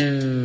Mm.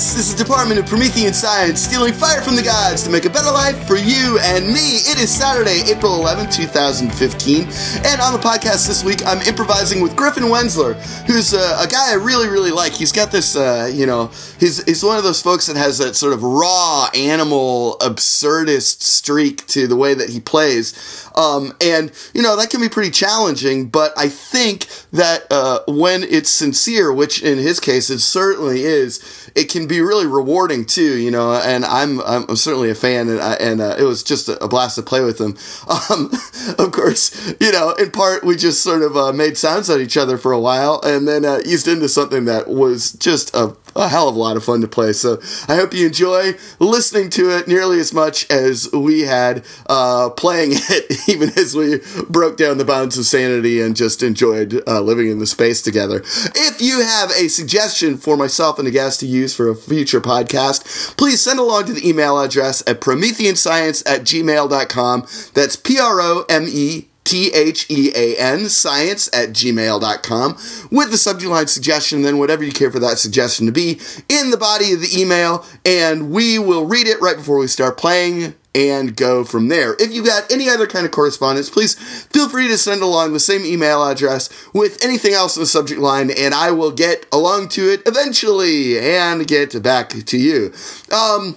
Hey, this is Department of Promethean Science stealing fire from the gods to make a better life for you and me. It is Saturday, April 11, 2015, and on the podcast this week, I'm improvising with Griffin Wenzler, who's uh, a guy I really, really like. He's got this, uh, you know, he's, he's one of those folks that has that sort of raw, animal, absurdist streak to the way that he plays. Um, and, you know, that can be pretty challenging, but I think that uh, when it's sincere, which in his case it certainly is, it can be really rewarding too, you know, and I'm, I'm certainly a fan and, I, and uh, it was just a blast to play with him. Um, of course, you know, in part we just sort of uh, made sounds at each other for a while and then uh, eased into something that was just a a hell of a lot of fun to play. So I hope you enjoy listening to it nearly as much as we had uh, playing it, even as we broke down the bounds of sanity and just enjoyed uh, living in the space together. If you have a suggestion for myself and a guest to use for a future podcast, please send along to the email address at prometheanscience at gmail.com. That's P R O M E T H E A N, science at gmail.com, with the subject line suggestion, then whatever you care for that suggestion to be, in the body of the email, and we will read it right before we start playing and go from there. If you got any other kind of correspondence, please feel free to send along the same email address with anything else in the subject line, and I will get along to it eventually and get back to you. Um,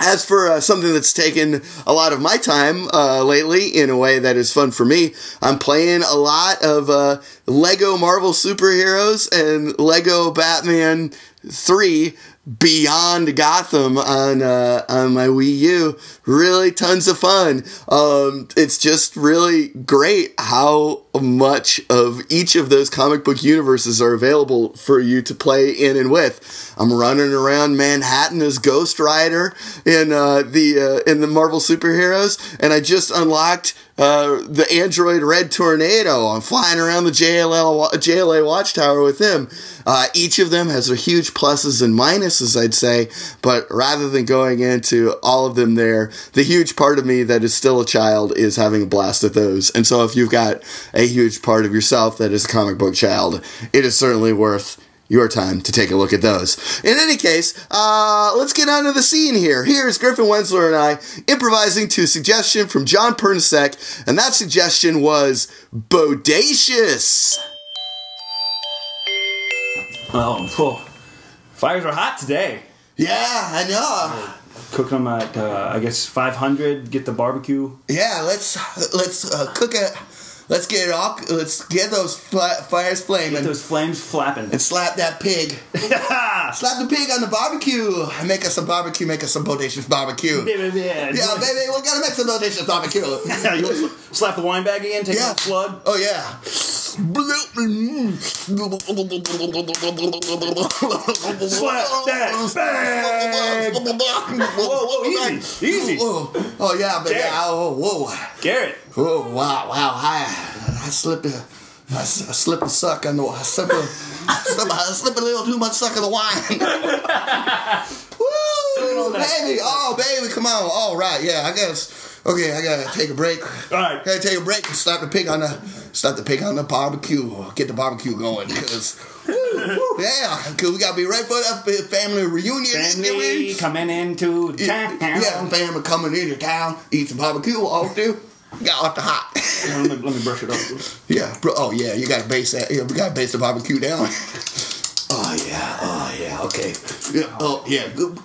as for uh, something that's taken a lot of my time uh, lately in a way that is fun for me, I'm playing a lot of uh, Lego Marvel superheroes and Lego Batman 3 Beyond Gotham on uh, on my Wii U. Really tons of fun. Um, it's just really great how much of each of those comic book universes are available for you to play in and with. I'm running around Manhattan as Ghost Rider in uh, the uh, in the Marvel superheroes, and I just unlocked uh, the Android Red Tornado. I'm flying around the JLL, JLA Watchtower with him. Uh, each of them has a huge pluses and minuses, I'd say, but rather than going into all of them there, the huge part of me that is still a child is having a blast at those. And so if you've got huge part of yourself that is a comic book child, it is certainly worth your time to take a look at those. In any case, uh, let's get onto the scene here. Here's Griffin Wenzler and I improvising to a suggestion from Jon Pernisek, and that suggestion was bodacious. Oh, cool. Fires are hot today. Yeah, I know. Cook them at, uh, I guess, 500. Get the barbecue. Yeah, let's let's uh, cook it. Let's get it all. Let's get those fla- fires flaming. Get those flames flapping. and slap that pig. slap the pig on the barbecue. Make us some barbecue. Make us some bodacious barbecue. Baby, yeah. Yeah, baby, we're gonna make some bodacious barbecue. You slap the wine bag in, take Yeah. out the slug. Oh yeah. Slap that bag. Whoa, whoa, easy, easy. Whoa. Oh yeah, but yeah, oh whoa. Garrett. Oh wow, wow! I I slipped a, I, slipped a suck on the, I slipped a, I slipped, I slipped a little too much suck of the wine. Woo, baby! Oh, baby, come on! All right, yeah, I guess. Okay, I gotta take a break. All right. gotta take a break and slap the pig on the, slap the pig on the barbecue. Get the barbecue going because, yeah, cause we gotta be right for that family reunion. Family coming into town. Yeah, family coming into town, eat some barbecue, all do. Got off the hot. Let me, let me brush it up. Yeah, bro. Oh yeah, you gotta base that. Yeah, we gotta base the barbecue down. oh yeah. Oh yeah. Okay. Yeah. Oh yeah. Good.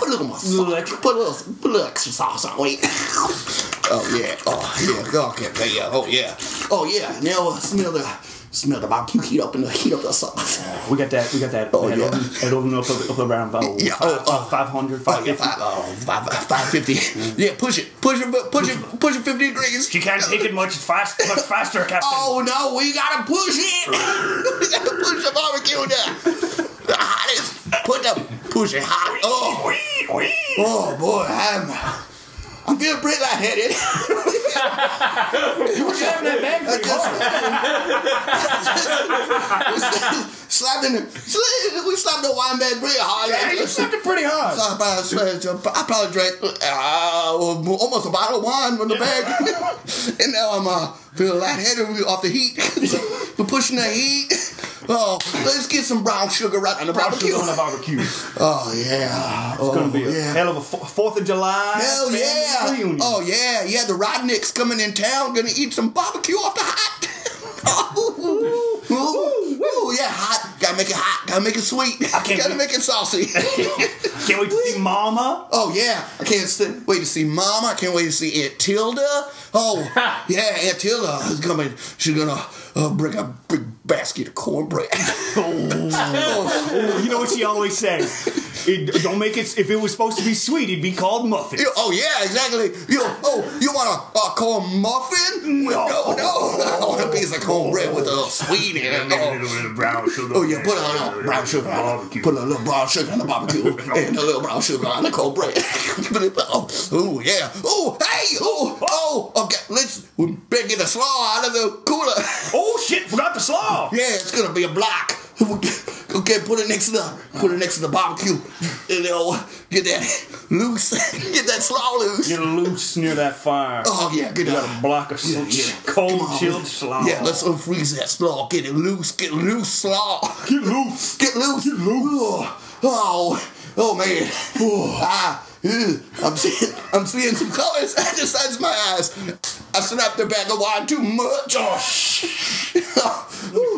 Put a little more sauce. Extra. Put a little, put a little extra sauce on it. oh yeah. Oh yeah. Okay. Yeah. Oh yeah. Oh yeah. Now uh, smell the smell the barbecue heat up and the heat up the sauce. We got that. We got that. Oh, that yeah. oven up, up, around about Yeah, five, oh, oh. 500, Oh, yeah, 550. five, oh, five, five fifty. Yeah, push it, push it, push it, push it fifty degrees. You can't take it much fast, much faster, Captain. Oh no, we gotta push it. we gotta push the barbecue down. The hottest. Put the push it hot. Oh, oh boy, I'm I'm feeling pretty lightheaded. You were slapping that bag pretty just- hard. slapping, sla- we slapped the wine bag pretty hard. Yeah, you slapped it pretty hard. So I probably, I probably drank uh, almost a bottle of wine from the bag, and now I'm uh, feeling lightheaded off the heat. We're pushing the heat. Oh, let's get some brown sugar right on the Brown barbecue. sugar on the barbecue. It's Oh gonna be a oh, yeah. hell of a Fourth of July. Hell yeah! reunion. Oh yeah, yeah. The Rodnicks coming in town, gonna eat some barbecue off the hot. ooh, ooh, ooh, yeah, hot. Gotta make it hot. Gotta make it sweet. I can't Gotta wait. make it saucy. Can't wait to see Mama. oh yeah, I can't st- wait to see Mama. I can't wait to see Aunt Tilda. Oh yeah, Aunt Tilda is coming. She's gonna uh, bring a big basket of cornbread. Oh, you know what she always says? It, don't make it. If it was supposed to be sweet, it'd be called muffin. Oh yeah, exactly. You oh, you want a, a corn muffin? No. no, no. I want a piece of cornbread with a little sweet in it. Oh. bit of brown sugar. Oh yeah, put a little brown sugar on it. Put a little brown sugar on the barbecue and a little brown sugar on the cold bread. oh, oh yeah. Oh hey. Oh oh. Okay, let's we better get the slaw out of the cooler. Oh shit! Forgot the slaw. Yeah, it's gonna be a block. Okay, put it next to the put it next to the barbecue. And they'll get that loose. Get that slaw loose. Get loose near that fire. Oh yeah, get You that. got a block of Yeah, yeah. cold chilled slaw. Yeah, let's unfreeze that slaw. Get it loose. Get loose, slaw. get loose. Get loose. Get loose. Oh, oh man. ah. I'm seeing, I'm seeing some colors at the sides of my eyes. I snapped the bag of wine too much. Oh,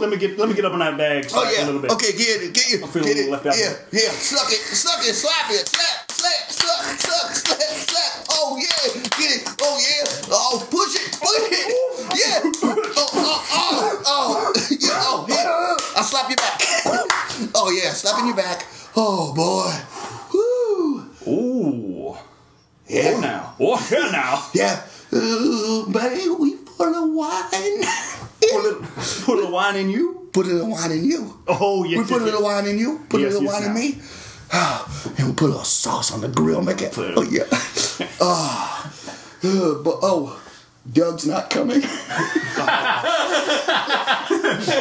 Let me get let me get up on that bag. oh yeah. a little bit. Okay, get it. Get it. I feel a get little it. left out yeah, yeah. Suck it. Suck it. Slap it. Slap. Slap. Slap. Slap. Slap. Slap. Oh yeah. Get it. Oh yeah. Oh, push it. Push it. Yeah. Oh, oh, oh, oh. Yeah. Oh, yeah. I slap your back. Oh yeah. Slapping your back. Oh boy. Woo. Ooh. Yeah. Oh now. Oh yeah now. Yeah. Uh, baby, we put a wine. Put a little, put a little wine in you. Put a little wine in you. Oh yes. We put a yes, little wine in you. Put Yes, a little wine in me. And we put a little sauce on the grill. Make it. Oh yeah. Ah. Uh, but oh, Doug's not coming.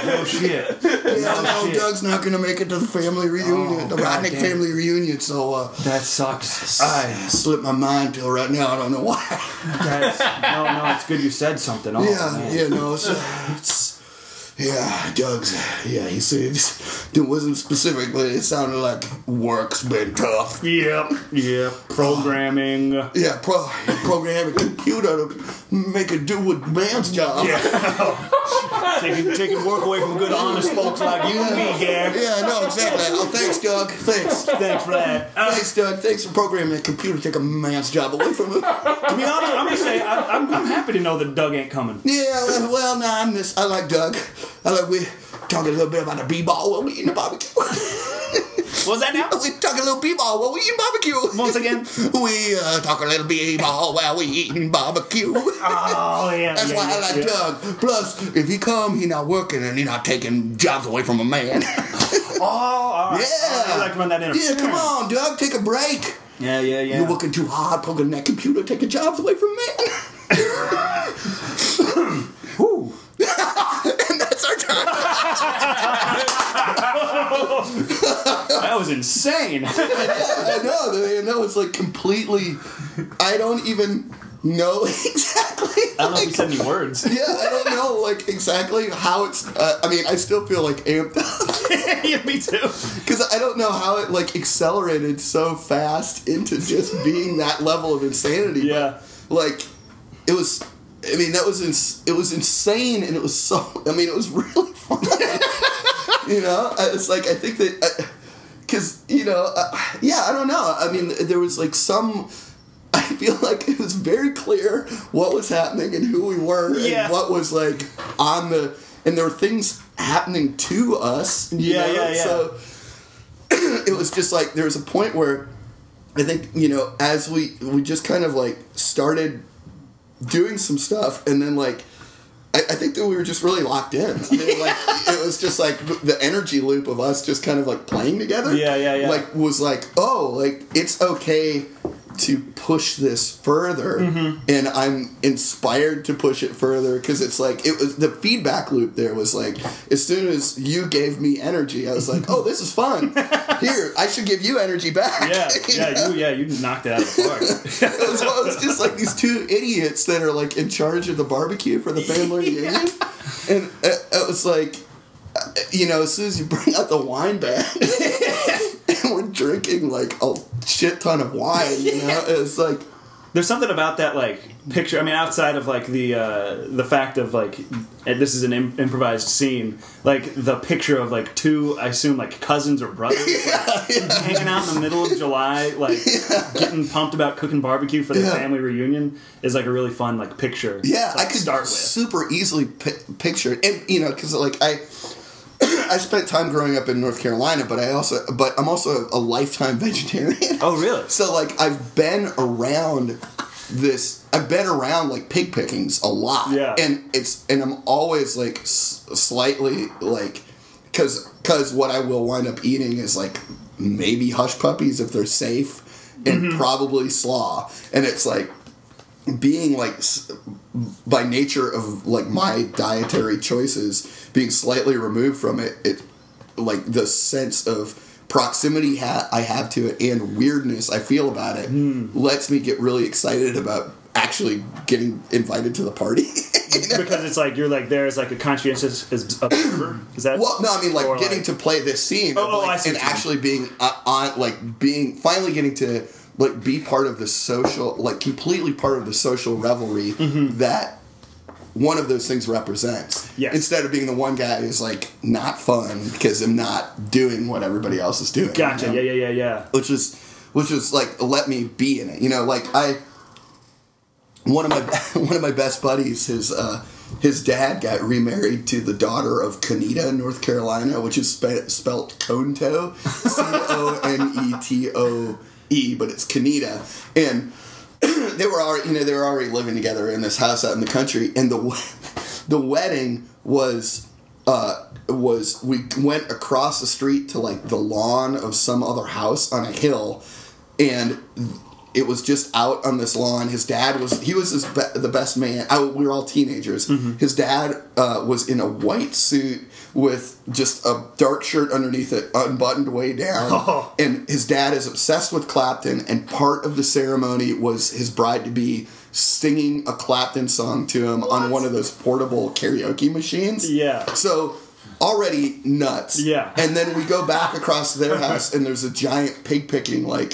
Oh shit. Yeah, no, shit. Doug's not gonna make it to the family reunion, Oh, the Rodnick family reunion. So uh, That sucks. I slipped my mind till right now. I don't know why. That's, no, no, it's good you said something. Oh, yeah, man. yeah, no, it's, it's yeah, Doug's. Yeah, he said it wasn't specific, but it sounded like work's been tough. Yep. Yep. Programming. Yeah, pro, program a computer to make it do with man's job. Yeah. taking taking work away from good, honest folks like you and me, Gab. Yeah, no, exactly. Oh, thanks, Doug. Thanks. Thanks for that. Uh, Thanks, Doug. Thanks for programming a computer to take a man's job away from him. to be honest, I'm gonna say I, I'm, I'm happy to know that Doug ain't coming. Yeah, well, no, I'm this. I like Doug. I like we talking a little bit about the b-ball while we eating the barbecue. Was that now? we talking a little b-ball while we eating barbecue. Once again. we uh, talk a little b-ball while we eating barbecue. Oh yeah. That's yeah, why I like yeah. Doug. Plus, if he come, he not working and he not taking jobs away from a man. Oh, all right. Yeah. I like to run that in. yeah, come on, Doug, take a break. Yeah, yeah, yeah. You're working too hard, poking that computer, taking jobs away from men. Whew. and that's our time. That was insane. I know, man. That was like completely. I don't even know exactly. I don't know if you said any words. yeah, I don't know like exactly how it's. Uh, I mean, I still feel like amped up yeah, me too. because I don't know how it like accelerated so fast into just being that level of insanity. Yeah. But, like it was. I mean, that was ins- it was insane, and it was so. I mean, it was really fun. You know, I- it's like I think that because you know, uh, yeah, I don't know. I mean, there was like some. I feel like it was very clear what was happening and who we were Yeah. and what was like on the and there were things happening to us. Yeah, know? yeah, yeah. So it was just like there was a point where I think you know as we we just kind of like started doing some stuff and then like I, I think that we were just really locked in. I mean, like it was just like the energy loop of us just kind of like playing together. Yeah, yeah, yeah. Like was like, oh, like it's okay to push this further, Mm-hmm. and I'm inspired to push it further because it's like it was the feedback loop. There was like as soon as you gave me energy, I was like, oh, this is fun. Here, I should give you energy back. Yeah, You yeah, know? you, yeah, you knocked it out of the park. it was, it was just like these two idiots that are like in charge of the barbecue for the family reunion, and it, it was like, you know, as soon as you bring out the wine bag, and we're drinking like a shit ton of wine, you know, it's like There's something about that like picture. I mean, outside of like the uh, the fact of like this is an Im- improvised scene, like the picture of like two, I assume like cousins or brothers, like, hanging out in the middle of July, like getting pumped about cooking barbecue for the Yeah. family reunion is like a really fun like picture. Yeah, to, like, I could start with. super easily pi picture it, and you know, because like I, I spent time growing up in North Carolina, but I also, but I'm also a lifetime vegetarian. Oh, really? So like I've been around this. I've been around like pig pickings a lot. Yeah. and it's and I'm always like s- slightly like because because what I will wind up eating is like maybe hush puppies if they're safe, and Mm-hmm. probably slaw, and it's like being like by nature of like my dietary choices being slightly removed from it it like the sense of proximity ha- i have to it and weirdness i feel about it Hmm. lets me get really excited about actually getting invited to the party because it's like you're like there as like a conscientious as- observer. Is that well no i mean like getting to play this scene Oh, of, oh, I see and you mean. actually being uh, on like being finally getting to like be part of the social like completely part of the social revelry that one of those things represents. Mm-hmm. Yes. Instead of being the one guy who's like not fun because I'm not doing what everybody else is doing. Gotcha. you know? Yeah, yeah, yeah, yeah. Which is which is like let me be in it. You know, like I one of my one of my best buddies, his uh his dad got remarried to the daughter of Coneta, North Carolina, which is spe- spelt Conto, C O N E T O E, but it's Coneta, and they were already, you know, they were already living together in this house out in the country, and the the wedding was uh was we went across the street to like the lawn of some other house on a hill, and it was just out on this lawn. His dad was he was his be- the best man. I, we were all teenagers. His dad uh, was in a white suit with just a dark shirt underneath it, unbuttoned way down. Oh. And his dad is obsessed with Clapton. And part of the ceremony was his bride to be singing a Clapton song to him on one of those portable karaoke machines. Yeah. So already nuts. Yeah. And then we go back across their house and there's a giant pig picking like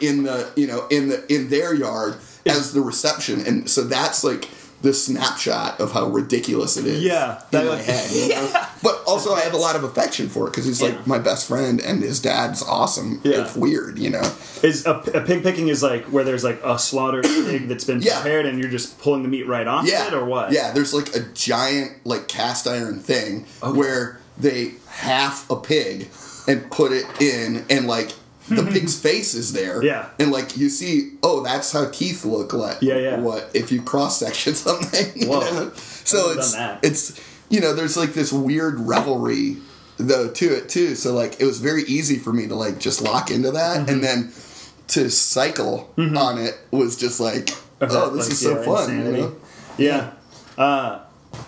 in the you know in the in their yard as the reception and so that's like the snapshot of how ridiculous it is Yeah, that like- head you know? but also i have a lot of affection for it because he's Yeah. like my best friend and his dad's awesome Yeah. it's weird you know Is a, a pig picking is like where there's like a slaughtered pig that's been Yeah. prepared and you're just pulling the meat right off yeah it or what? yeah there's like a giant like cast iron thing Okay. where they half a pig and put it in and like the pig's face is there Yeah. and like you see oh that's how teeth look like Yeah, yeah. what if you cross section something you know? so it's it's you know there's like this weird revelry though to it too so like it was very easy for me to like just lock into that Mm-hmm. and then to cycle on it was just like oh this like, is so yeah, fun you know? Yeah. Uh,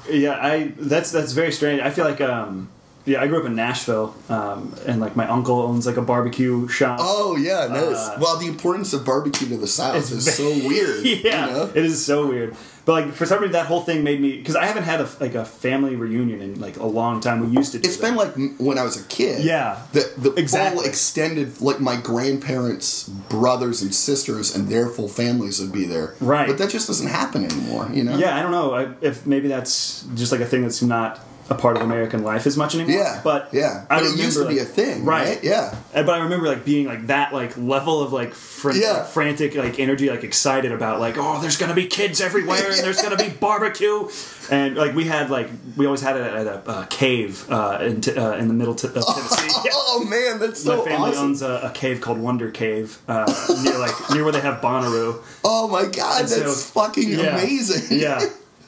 yeah, I that's that's very strange. I feel like um yeah, I grew up in Nashville, um, and like my uncle owns like a barbecue shop. Oh yeah, nice. Uh, well, the importance of barbecue to the South is so weird. yeah, you know? it is so weird. But like for some reason, that whole thing made me because I haven't had a like a family reunion in like a long time. We used to. Do It's that. been like when I was a kid. Yeah. the the full extended like my grandparents, brothers and sisters, and their full families would be there. Right. but that just doesn't happen anymore. You know. Yeah, I don't know I, if maybe that's just like a thing that's not a part of American life as much anymore. Yeah, but yeah, I but it used to be a thing, right? Yeah, And- But I remember like being like that like level of like, fr- Yeah. like, frantic like energy like excited about like oh there's gonna be kids everywhere and there's gonna be barbecue and like we had like we always had it at a uh, cave uh, in, t- uh, in the middle t- of Tennessee. Yeah. Oh man, that's My family awesome. owns a, a cave called Wonder Cave uh, near like near where they have Bonnaroo. oh my god, And so- that's fucking Yeah. amazing. Yeah.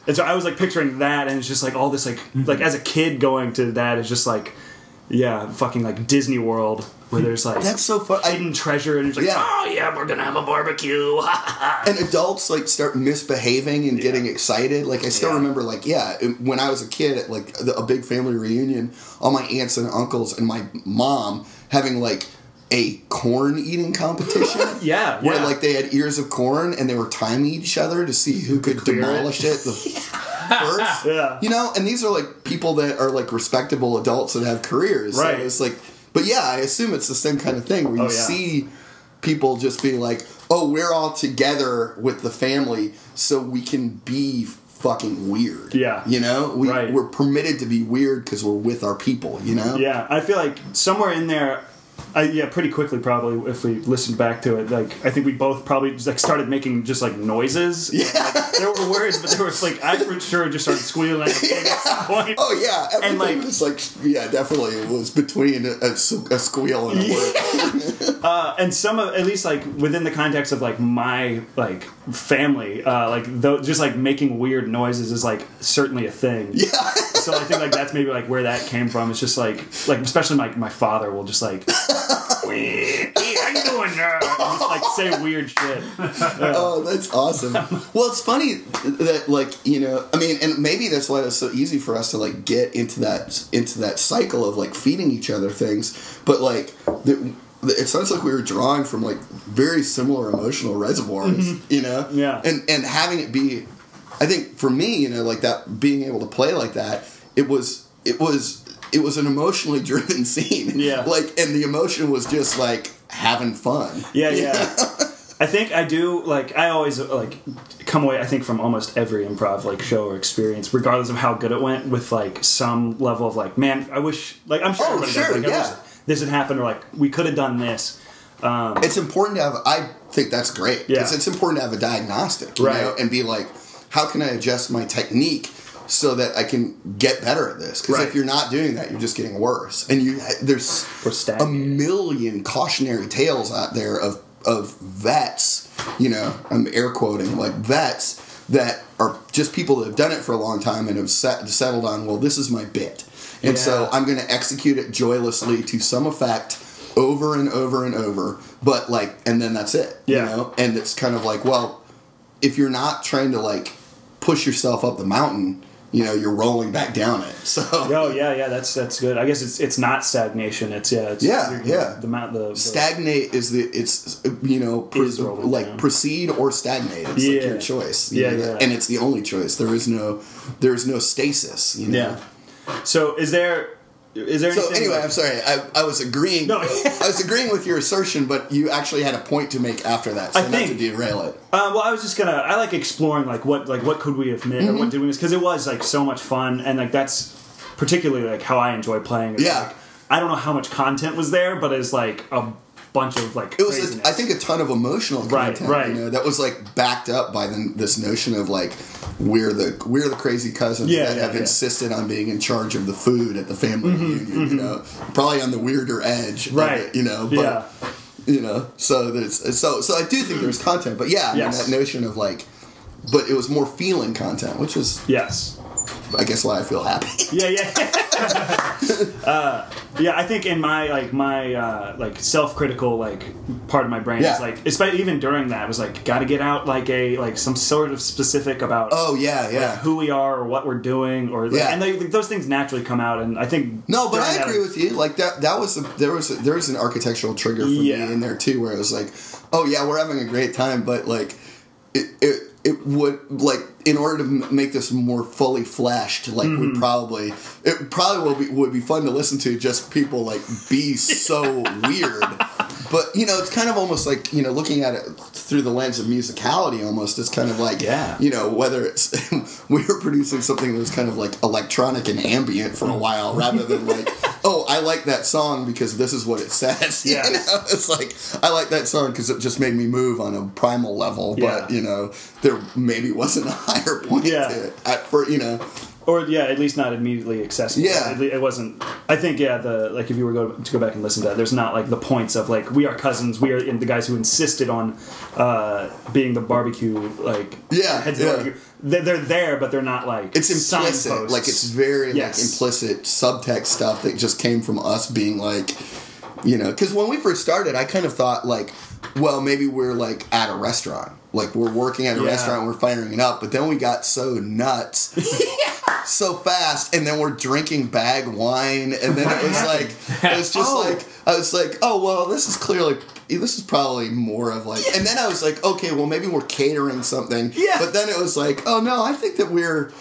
And so I was like picturing that, and it's just like all this like mm-hmm. like as a kid going to that is just like yeah, fucking like Disney World where hmm. there's like That's so fun. I, hidden treasure, and it's like Yeah. oh yeah, we're gonna have a barbecue. and adults like start misbehaving and getting excited. Like I still Yeah. remember, like yeah, when I was a kid at like the- a big family reunion, all my aunts and uncles and my mom having like a corn eating competition. Yeah, where yeah. like they had ears of corn and they were timing each other to see who could clear it. demolish it, the first. Yeah. You know, and these are like people that are like respectable adults that have careers. Right. So it's like, but yeah, I assume it's the same kind of thing where you Oh, yeah. see people just being like, oh, we're all together with the family so we can be fucking weird. Yeah. You know, we, Right. we're permitted to be weird because we're with our people, you know? Yeah, I feel like somewhere in there, I, yeah, pretty quickly probably if we listened back to it, like I think we both probably just like started making just like noises. Yeah. Like, there were words, but there was like I for sure just started squealing at some point. Oh yeah, everything And, like- was like yeah, definitely it was between a, a, squeal and a word. Uh, and some of at least like within the context of like my like family, uh, like though just like making weird noises is like certainly a thing. Yeah, So I think like that's maybe like where that came from. It's just like like especially my my father will just like. "Hey, how you doing? Uh, just like say weird shit. oh, that's awesome. well, it's funny that like you know, I mean, and maybe that's why it's so easy for us to like get into that into that cycle of like feeding each other things. But like, the, it sounds like we were drawing from like very similar emotional reservoirs, mm-hmm. you know? Yeah. and and having it be, I think for me, you know, like that being able to play like that, it was it was it was an emotionally driven scene. Yeah. like, and the emotion was just like having fun. Yeah, yeah. I think I do like I always like come away I think from almost every improv like show or experience regardless of how good it went with like some level of like man I wish like I'm sure Oh, everybody sure, does, like, I yeah. wish this had happened or like we could have done this um, it's important to have i think that's great Yeah. it's important to have a diagnostic you Right. know, and be like how can i adjust my technique so that i can get better at this because Right. if you're not doing that you're just getting worse and you there's a million cautionary tales out there of of vets you know i'm air quoting like vets that are just people that have done it for a long time and have set, settled on well this is my bit and so i'm going to execute it joylessly to some effect over and over and over but like and then that's it Yeah. you know and it's kind of like well if you're not trying to like push yourself up the mountain you know you're rolling back down it so Oh yeah, yeah, that's that's good. I guess it's it's not stagnation. It's yeah, it's, Yeah, yeah. The amount the, the stagnate is the it's you know Is like down. proceed or stagnate it's like Yeah. your choice you Yeah, know, yeah. and it's the only choice there is no there is no stasis you know yeah. So is there is there so anyway like- i'm sorry i, I was agreeing No. i was agreeing with your assertion but you actually had a point to make after that so I not think- to derail it Uh, well, I was just gonna. I like exploring like what like what could we have missed Mm-hmm. or what did we miss because it was like so much fun and like that's particularly like how I enjoy playing. It's, Yeah. like, I don't know how much content was there, but it's like a bunch of like. it was a, i think a ton of emotional content right. you know that was like backed up by the, this notion of like we're the we're the crazy cousins Yeah, that yeah, have yeah. Mm-hmm, insisted on being in charge of the food at the family reunion you know probably on the weirder edge Right. it, you know but yeah. you know so there's so so i do think there's content but yeah I mean, that notion of like but it was more feeling content which is Yes. i guess why i feel happy Yeah, yeah. uh, yeah, I think in my like my uh, like self-critical like part of my brain Yeah. is like, especially even during that, it was like, got to get out like a like some sort of specific about oh yeah like, yeah who we are or what we're doing or like, Yeah. and they, those things naturally come out, and I think No, but I that- agree with you. Like that, that was a, there was a, there was an architectural trigger for Yeah. me in there too, where it was like, oh yeah, we're having a great time, but like, it it, it would like in order to m- make this more fully fleshed, like Mm-hmm. would probably it probably will be would be fun to listen to just people like be so weird. But you know, it's kind of almost like you know, looking at it through the lens of musicality. Almost, it's kind of like Yeah. you know, whether it's we were producing something that was kind of like electronic and ambient for a while, mm. rather than like, oh, I like that song because this is what it says. Yeah, You know, it's like I like that song because it just made me move on a primal level, but Yeah. you know, there maybe wasn't a higher point Yeah. to it. At, for you know, or yeah, at least not immediately accessible. Yeah. It wasn't. I think yeah, the like if you were go, to go back and listen to that, there's not like the points of like we are cousins, we are and the guys who insisted on uh, being the barbecue like Yeah, yeah. barbecue. They're, they're there, but they're not like it's implicit. signposts. Like it's very Yes. like implicit subtext stuff that just came from us being like, you know, because when we first started, I kind of thought like, well, maybe we're like at a restaurant, like we're working at a Yeah. restaurant, we're firing it up, but then we got so nuts. So fast, and then we're drinking bag wine, and then it was like it was just Oh. like I was like, oh well, this is clearly this is probably more of like, and then I was like, okay, well maybe we're catering something. Yeah. But then it was like, oh no, I think that we're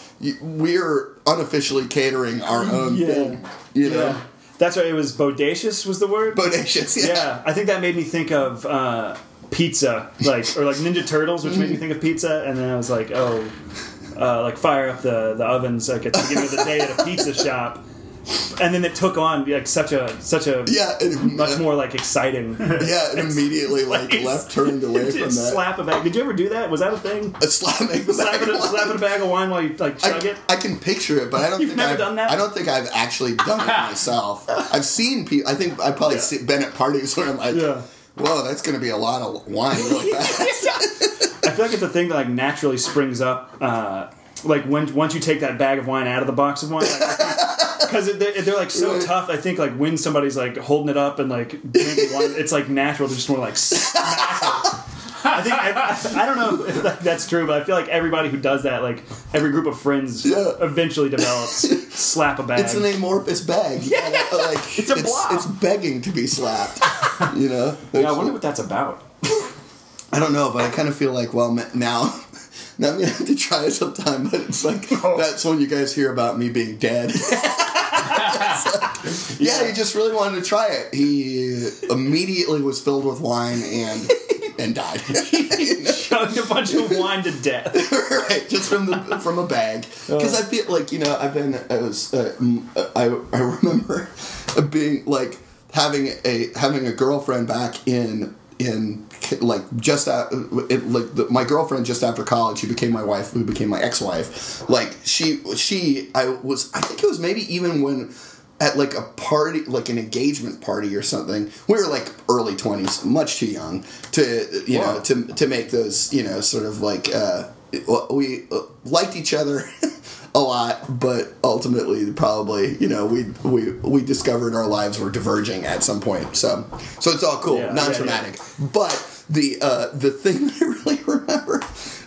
we're unofficially catering our own Yeah. thing. You know, Yeah. That's right. It was bodacious. Was the word? bodacious. Yeah. yeah, I think that made me think of uh, pizza, like or like Ninja Turtles, which made me think of pizza, and then I was like, oh, uh, like fire up the the ovens like at the beginning of the day at a pizza shop, and then it took on like such a such a Yeah, and- much more like exciting. Yeah, and immediately like left turned away from that. slap a bag. Did you ever do that? Was that a thing? A slapping the Slapping bag a, of slapping a bag of wine while you like chug I, it. I can picture it, but I don't You've think never I've, done that? I don't think I've actually done it myself. I've seen people. I think I've probably Yeah. seen, been at parties where I'm like, Yeah. "Whoa, that's going to be a lot of wine really fast." I feel like it's a thing that like naturally springs up. Uh, like when once you take that bag of wine out of the box of wine, because they're, they're like so Right. tough. I think like when somebody's like holding it up and like drinking it's like natural to just more like. I think I, I don't know if that's true, but I feel like everybody who does that, like every group of friends, Yeah. eventually develops slap a bag. it's an amorphous bag. Yeah, like It's a blob. It's begging to be slapped. You know. Yeah, I wonder what that's about. I don't know, but I kind of feel like well now. Now I'm gonna have to try it sometime, but it's like Oh. that's when you guys hear about me being dead. Like, yeah, he just really wanted to try it. He immediately was filled with wine and and died. chugged a bunch of wine to death. right, just from the from a bag. Because I feel like you know I've been I was uh, uh, I I remember being like having a having a girlfriend back in in like just at, it, like the, my girlfriend just after college who became my wife who became my ex-wife. Like she she I was I think it was maybe even when at like a party like an engagement party or something we were like early 20s much too young to you know to to make those you know sort of like uh we uh, liked each other a lot but ultimately probably you know we we we discovered our lives were diverging at some point so so it's all cool Yeah, yeah, non-traumatic but the uh the thing that i really remember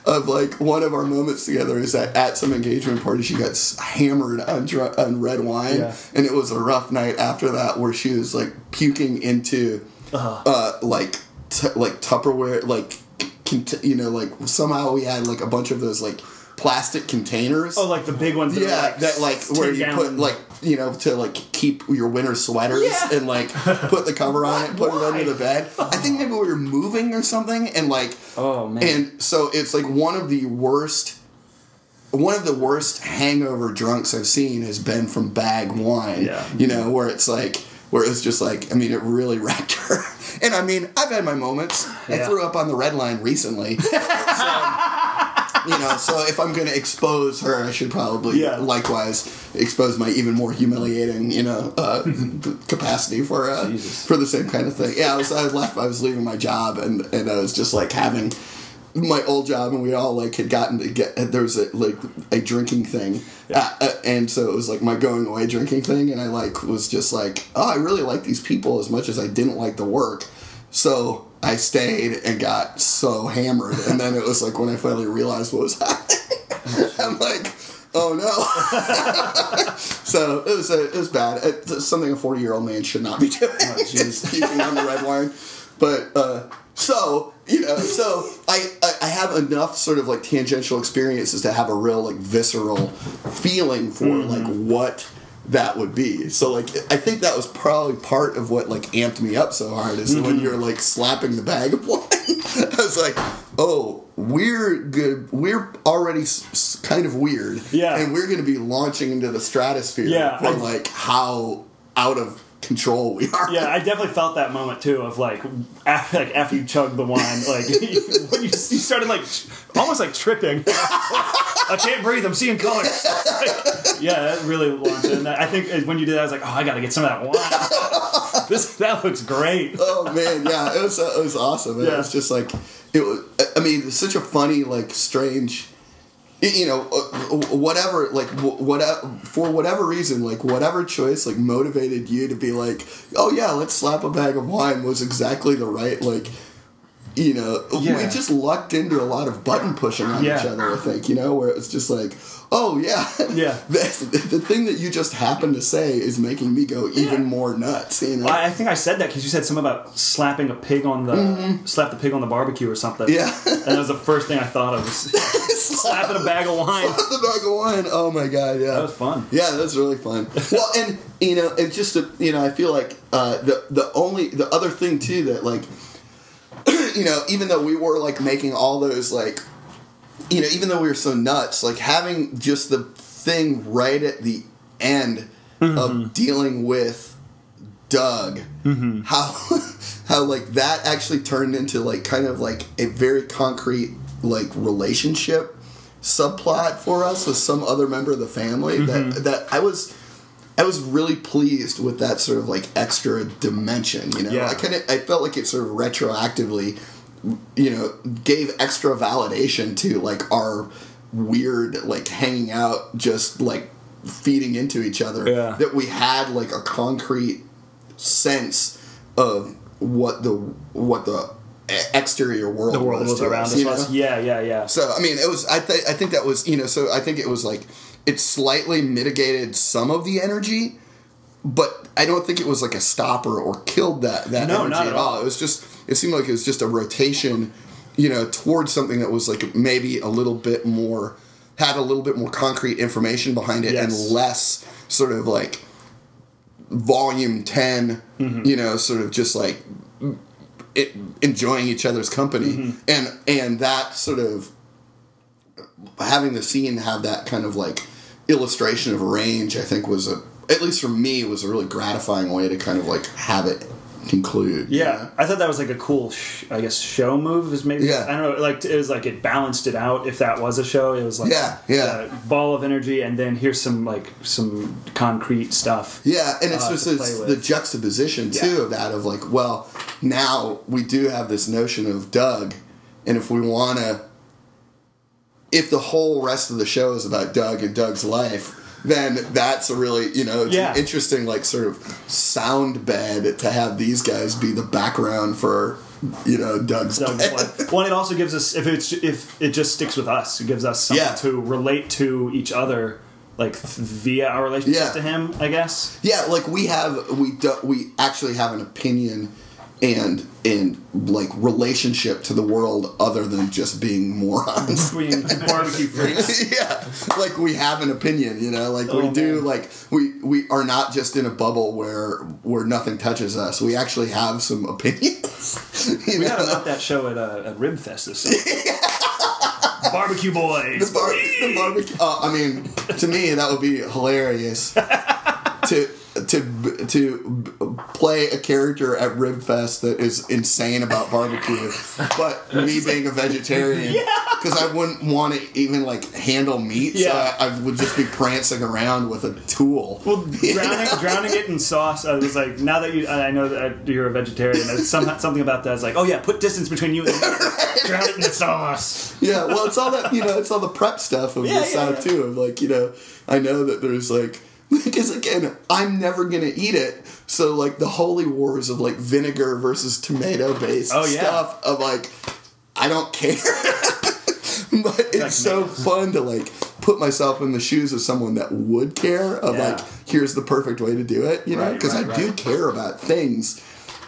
of like one of our moments together is that at some engagement party she got hammered on, dr- on red wine Yeah. and it was a rough night after that where she was like puking into Uh-huh. uh like t- like Tupperware like cont- you know like somehow we had like a bunch of those like plastic containers Oh, like the big ones. That yeah are like that like where 10 you put like you know to like keep your winter sweaters Yeah. and like put the cover on it put it under the bed i think maybe we were moving or something and like Oh man. and so it's like one of the worst one of the worst hangover drunks I've seen has been from bag wine. Yeah. You know, where it's like where it's just like I mean it really wrecked her. And I mean, I've had my moments. I threw up on the red line recently. so, you know, so if I'm going to expose her, I should probably Yeah. likewise expose my even more humiliating, you know, uh, capacity for uh, for the same kind of thing. Yeah, I was I left. I was leaving my job, and and I was just like having my old job, and we all like had gotten to get there was a like a drinking thing, uh, uh, and so it was like my going away drinking thing, and I like was just like, oh, I really like these people as much as I didn't like the work, so. I stayed and got so hammered, and then it was like when I finally realized what was happening. I'm like, oh no! so it was a, it was bad. It's something a 40 year old man should not be doing. jeez. Keeping on the red wine, but uh, so you know, so I, I I have enough sort of like tangential experiences to have a real like visceral feeling for like what that would be. So like I think that was probably part of what like amped me up so hard is when mm-hmm. you're like slapping the bag of wine. I was like, oh, we're good. We're already s- kind of weird. Yeah. and we're going to be launching into the stratosphere Yeah, for I- like how out of control we are. Yeah, I definitely felt that moment too of like after, like after you chugged the wine, like when you, you started like almost like tripping. I can't breathe. I'm seeing colors. Like, yeah, that really launched it. And I think uh, when you did that, I was like, oh, I got to get some of that wine. this that looks great. oh man, yeah, it was it was awesome. It Yeah. was just like it was. I mean, it's such a funny, like, strange. You know, uh, whatever, like, whatever for whatever reason, like, whatever choice, like, motivated you to be like, oh yeah, let's slap a bag of wine was exactly the right, like, you know, we just lucked into a lot of button pushing on Yeah. each other. I think you know, where it's just like, oh yeah, Yeah. the, the thing that you just happened to say is making me go even more nuts. You know, I, I think I said that because you said something about slapping a pig on the slap the pig on the barbecue or something. Mm-hmm. Yeah. and that was the first thing I thought of was slapping a bag of wine. Slapping the bag of wine. Oh my god, yeah, That was fun. Yeah, that's really fun. well, and you know, and just to, you know, I feel like uh, the the only the other thing too that like, you know, even though we were like making all those like, you know, even though we were so nuts, like having just the thing right at the end of mm-hmm. dealing with Doug, mm-hmm. how how like that actually turned into like kind of like a very concrete like relationship subplot for us with some other member of the family that mm-hmm. that I was I was really pleased with that sort of like extra dimension. You know, Yeah. I kind of I felt like it sort of retroactively, you know, gave extra validation to like our weird like hanging out, just like feeding into each other. Yeah. That we had like a concrete sense of what the what the exterior world The world was, was around us, us. you know? Yeah, yeah, yeah. So I mean, it was. I think. I think that was. You know. So I think it was like it slightly mitigated some of the energy, but I don't think it was like a stopper or killed that that No, energy at at all. all. It was just. It seemed like it was just a rotation, you know, towards something that was like maybe a little bit more had a little bit more concrete information behind it and less sort of like volume 10 Mm-hmm. you know sort of just like it, enjoying each other's company Mm-hmm. and and that sort of having the scene have that kind of like illustration of range i think was a at least for me was a really gratifying way to kind of like have it conclude you Yeah, know? I thought that was like a cool, sh- I guess, show move. Is maybe Yeah. I don't know. Like it was like it balanced it out. If that was a show, it was like Yeah, yeah. a ball of energy, and then here's some like some concrete stuff. Yeah, and it's uh, just it's the juxtaposition too Yeah. of that of like, well, now we do have this notion of Doug, and if we want to, if the whole rest of the show is about Doug and Doug's life, then that's a really you know it's Yeah. an interesting like sort of sound bed to have these guys be the background for you know Doug's, Doug's life. life. Well, it also gives us if it's if it just sticks with us, it gives us something Yeah. to relate to each other, like via our relationship Yeah. to him. I guess. Yeah, like we have we do, we actually have an opinion and and like relationship to the world other than just being morons. Between barbecue freaks. yeah, like we have an opinion, you know, like we Oh, do. man. Like we we are not just in a bubble where where nothing touches us. We actually have some opinions. We know? got to mount that show at uh, at Ribfest this summer. Barbecue boys. The, bar- the barbecue. Uh, I mean, to me, that would be hilarious to to to play a character at Ribfest that is insane about barbecue, but me being a vegetarian, because I wouldn't want to even like handle meat, Yeah. so I, I would just be prancing around with a tool. Well, drowning, drowning it in sauce. I was like, now that you, I know that you're a vegetarian. There's some, something about that. It's like, oh yeah, put distance between you and the drown it in the sauce. yeah, well, it's all that you know. It's all the prep stuff of Yeah, this yeah, side yeah. too. Of like you know, I know that there's like because again, I'm never gonna eat it. So like the holy wars of like vinegar versus tomato based Oh, yeah. stuff of like I don't care. but it's Like so fun to like put myself in the shoes of someone that would care of Yeah. like here's the perfect way to do it you know because right, i do care about things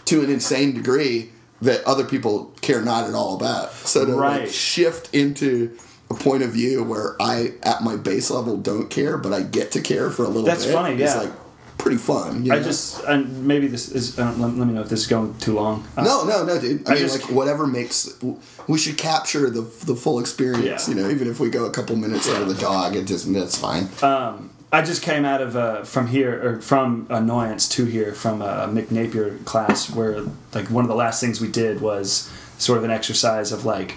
to an insane degree that other people care not at all about so to like shift into a point of view where i at my base level don't care but i get to care for a little That's bit That's funny, yeah. like pretty fun you I just, and maybe this is. Let, let me know if this is going too long. Uh, no, no, no, dude. I, I mean, just- like whatever makes we should capture the the full experience. Yeah. You know, even if we go a couple minutes out of the dog, it just that's fine. Um, I just came out of uh, from here or from annoyance to here from a Mick Napier class where like one of the last things we did was sort of an exercise of like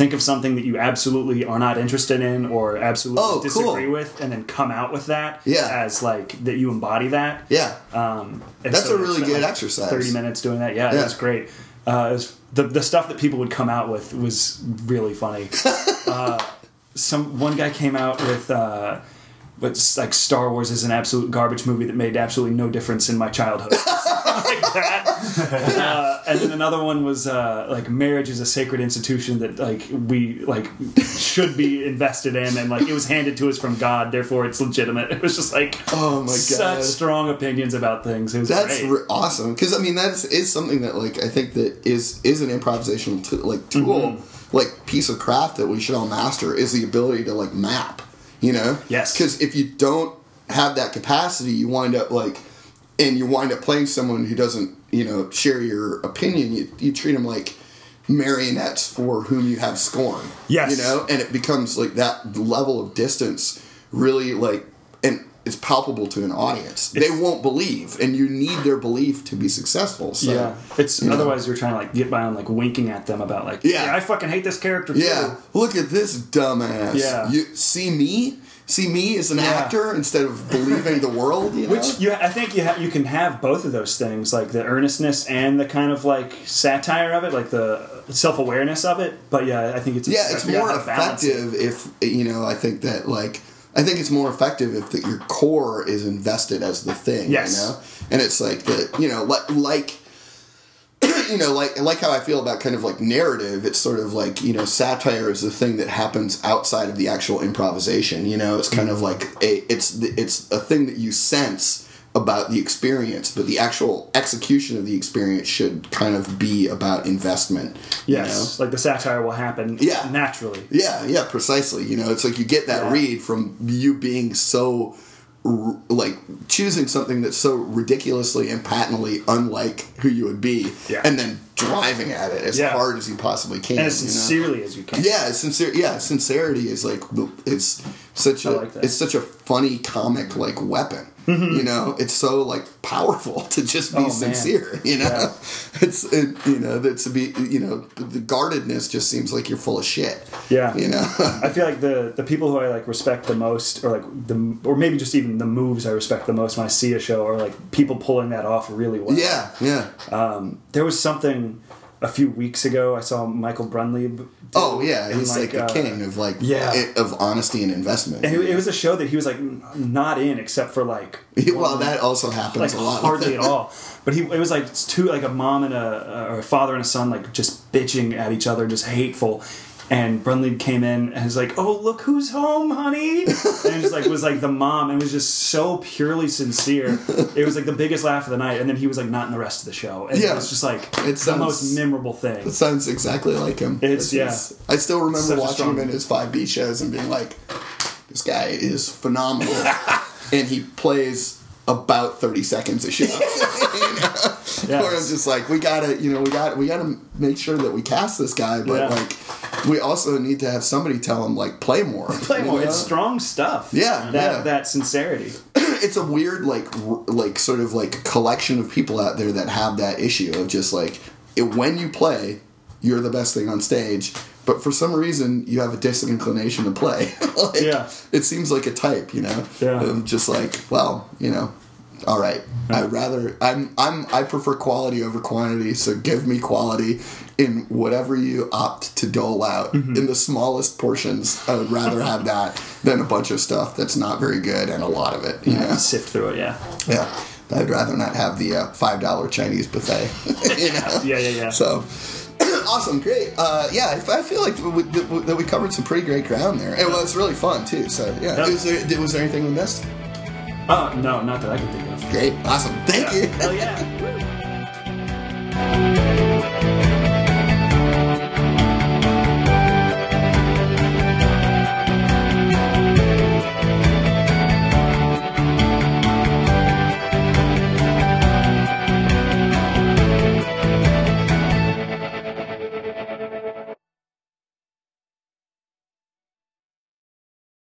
think of something that you absolutely are not interested in or absolutely Oh, cool. disagree with and then come out with that Yeah. as like that you embody that Yeah, um, That's a really good like, exercise. 30 minutes doing that yeah, Yeah. was great uh, was, the, the stuff that people would come out with was really funny uh, some one guy came out with uh, what's like Star Wars is an absolute garbage movie that made absolutely no difference in my childhood. like that. Uh, and then another one was uh, like marriage is a sacred institution that like we like should be invested in, and like it was handed to us from God, therefore it's legitimate. It was just like Oh my god, such strong opinions about things. It was That's great. re- awesome because I mean that is, is something that like I think that is is an improvisational t- like tool Mm-hmm. like piece of craft that we should all master is the ability to like map you know Yes. because if you don't have that capacity you wind up like and you wind up playing someone who doesn't you know share your opinion you, you treat them like marionettes for whom you have scorn Yes. you know and it becomes like that level of distance really like and it's palpable to an audience they won't believe and you need their belief to be successful so yeah, it's you know. otherwise you're trying to like get by on like winking at them about like Yeah. I fucking hate this character yeah too. look at this dumbass Yeah. you see me see me as an Yeah. actor instead of believing the world you know? Which you, I think you ha- you can have both of those things, like the earnestness and the kind of like satire of it, like the self awareness of it. But yeah, I think it's yeah it's more how to balance it. effective if you know i think that like i think it's more effective if the, your core is invested as the thing Yes. you know and it's like the you know like like you know like like how i feel about kind of like narrative it's sort of like you know satire is the thing that happens outside of the actual improvisation you know it's kind of like a it's it's a thing that you sense about the experience but the actual execution of the experience should kind of be about investment you know? Yes, like the satire will happen Yeah. naturally. Yeah, yeah, precisely. You know, it's like you get that Yeah. read from you being so r- like choosing something that's so ridiculously and patently unlike who you would be, Yeah. and then driving at it as Yeah. hard as you possibly can. And as you know? sincerely as you can. Yeah, sincere. Yeah, sincerity is like it's such a like it's such a funny comic like weapon. You know, it's so like powerful to just be Mm-hmm. Oh, man. sincere. You know, Yeah. it's it, you know that to be you know the guardedness just seems like you're full of shit. Yeah. you know. I feel like the the people who I like respect the most, or like the, or maybe just even the moves I respect the most when I see a show, are like people pulling that off really well. yeah, yeah. Um, there was something a few weeks ago. I saw Michael Brunlieb. oh yeah, he's like, the uh, king of like yeah. it, of honesty and investment. And it, it was a show that he was like not in, except for like well, that also happens like a lot. hardly at all. But he it was like two like a mom and a or a father and a son like just bitching at each other, just hateful. And Brunlieb came in and was like, "Oh, look who's home, honey!" And it just like was like the mom, and it was just so purely sincere. It was like the biggest laugh of the night. And then he was like not in the rest of the show. And Yeah. it was just like It the most memorable thing. It sounds exactly like him. It's- yeah. I still remember Such watching him in his five B shows and being like, "This guy is phenomenal," and he plays about thirty seconds a show. Yeah. Where I'm just like, we gotta, you know, we got, we gotta make sure that we cast this guy, but Yeah. like, we also need to have somebody tell him like, play more, Play you more. know? It's strong stuff. Yeah, that yeah. that sincerity. it's a weird like r- like sort of like collection of people out there that have that issue of just like it, when you play you're the best thing on stage but for some reason you have a disinclination to play like, Yeah. it seems like a type you know Yeah. Just like well you know all right i'd rather i'm i'm i prefer quality over quantity so give me quality in whatever you opt to dole out Mm-hmm. in the smallest portions i would rather have that than a bunch of stuff that's not very good and a lot of it you know Sift through it. Yeah. yeah, I'd rather not have the uh, five dollar Chinese buffet. you know? Yeah. Yeah. Yeah. So awesome, great. Uh, yeah, I I feel like we, that we covered some pretty great ground there. It was really fun too. So yeah, Yeah. was there, was there anything we missed? Oh no, not that I can think of. Okay, awesome, thank you. Hell yeah.